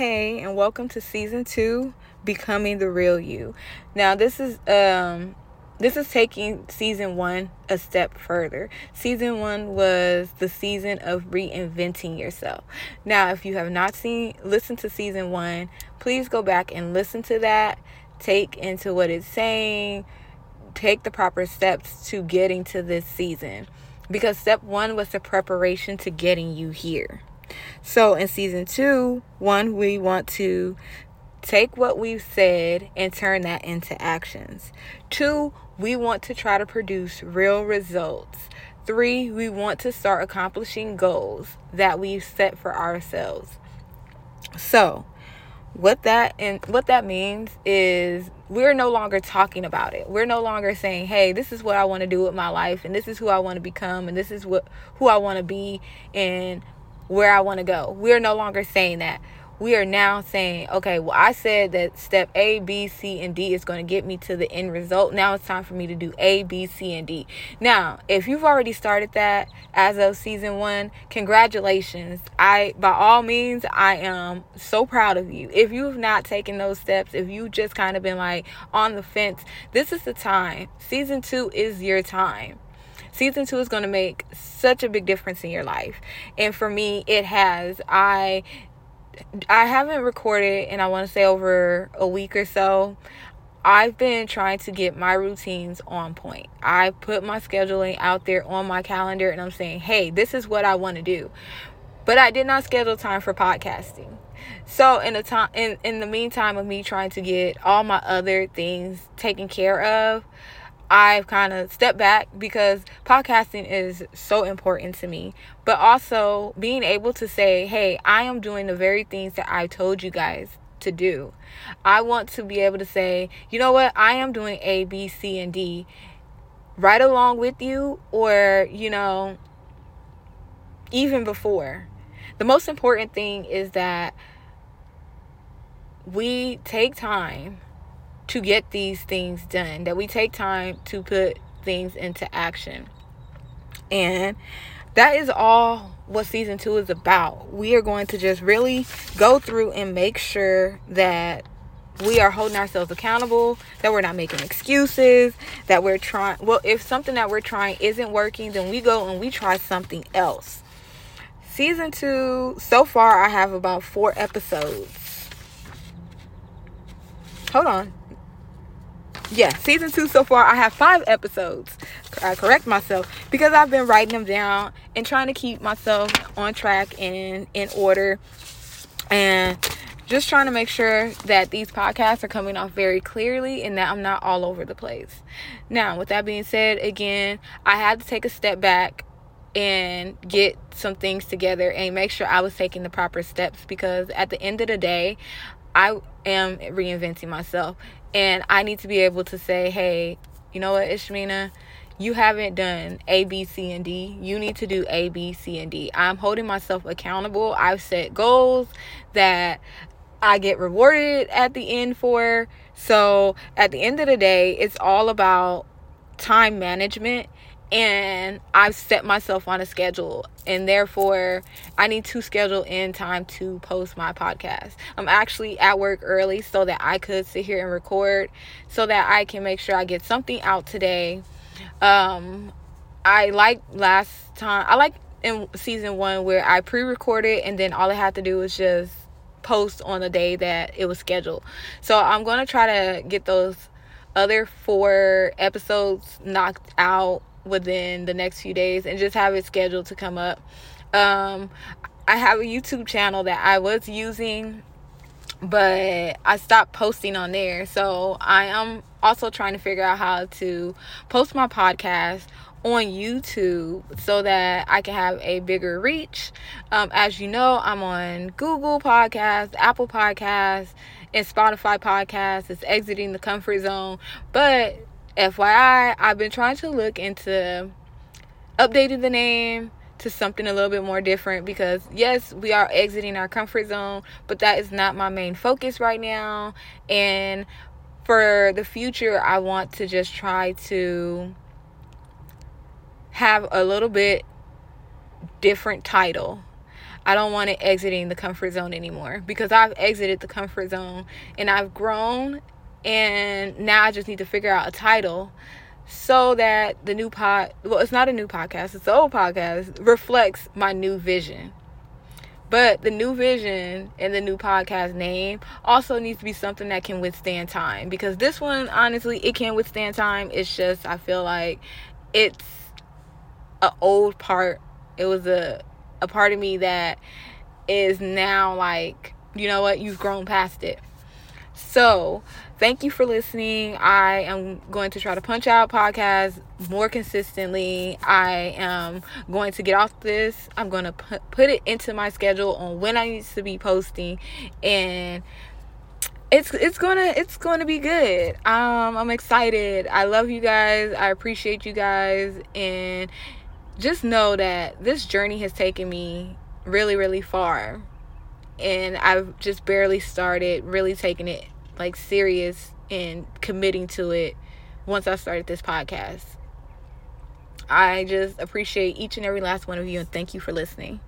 Hey, and welcome to season two, Becoming the Real You. Now, this is um this is taking season one a step further. Season one was the season of reinventing yourself. Now, if you have not seen listened to season one, please go back and listen to that. Take into what it's saying. Take the proper steps to getting to this season. Because step one was the preparation to getting you here. So in season two, one, we want to take what we've said and turn that into actions. Two, we want to try to produce real results. Three, we want to start accomplishing goals that we've set for ourselves. So, what that and what that means is we're no longer talking about it. We're no longer saying, "Hey, this is what I want to do with my life and this is who I want to become and this is what who I want to be and where I want to go. We're no longer saying that. We are now saying, okay, well, I said that step A, B, C, and D is going to get me to the end result. Now it's time for me to do A, B, C, and D. Now, if you've already started that as of season one, congratulations. I, by all means, I am so proud of you. If you've not taken those steps, if you just kind of been like on the fence, this is the time. Season two is your time season two is going to make such a big difference in your life and for me it has i i haven't recorded and i want to say over a week or so I've been trying to get my routines on point. I put my scheduling out there on my calendar and I'm saying, hey, this is what I want to do. But I did not schedule time for podcasting. So in the time in, in the meantime of me trying to get all my other things taken care of, I've kind of stepped back because podcasting is so important to me. But also being able to say, hey, I am doing the very things that I told you guys to do. I want to be able to say, you know what, I am doing A, B, C, and D right along with you, or, you know, even before. The most important thing is that we take time to get these things done, that we take time to put things into action. And that is all what season two is about. We are going to just really go through and make sure that we are holding ourselves accountable, that we're not making excuses, that we're trying. Well, if something that we're trying isn't working, then we go and we try something else. Season two, so far, I have about four episodes. Hold on yeah, season two so far, I have five episodes. I correct myself because I've been writing them down and trying to keep myself on track and in order, and just trying to make sure that these podcasts are coming off very clearly and that I'm not all over the place. Now, with that being said, again, I had to take a step back and get some things together and make sure I was taking the proper steps because at the end of the day, I am reinventing myself and I need to be able to say, hey, you know what, Ishmina, you haven't done A, B, C, and D. You need to do A, B, C, and D. I'm holding myself accountable. I've set goals that I get rewarded at the end for. So at the end of the day, it's all about time management and I've set myself on a schedule and therefore I need to schedule in time to post my podcast. I'm actually at work early so that I could sit here and record so that I can make sure I get something out today. Um I like last time I like in season 1 where I pre-recorded and then all I had to do was just post on the day that it was scheduled. So I'm going to try to get those other four episodes knocked out within the next few days and just have it scheduled to come up. Um, I have a YouTube channel that I was using, but I stopped posting on there. So I am also trying to figure out how to post my podcast on YouTube so that I can have a bigger reach. Um, as you know, I'm on Google Podcasts, Apple Podcasts, and Spotify Podcasts. It's exiting the comfort zone, but FYI, I've been trying to look into updating the name to something a little bit more different because yes, we are exiting our comfort zone, but that is not my main focus right now. And for the future, I want to just try to have a little bit different title. I don't want it exiting the comfort zone anymore because I've exited the comfort zone and I've grown and now I just need to figure out a title so that the new pod well it's not a new podcast it's the old podcast reflects my new vision. But the new vision and the new podcast name also needs to be something that can withstand time because this one honestly it can withstand time. It's just i feel like it's a old part. It was a a part of me that is now like you know what? You've grown past it. So thank you for listening. I am going to try to punch out podcasts more consistently. I am going to get off this. I'm going to put it into my schedule on when I need to be posting and it's it's gonna it's gonna be good um i'm excited i love you guys i appreciate you guys and just know that this journey has taken me really really far and i've just barely started really taking it like serious and committing to it once I started this podcast. I just appreciate each and every last one of you and thank you for listening.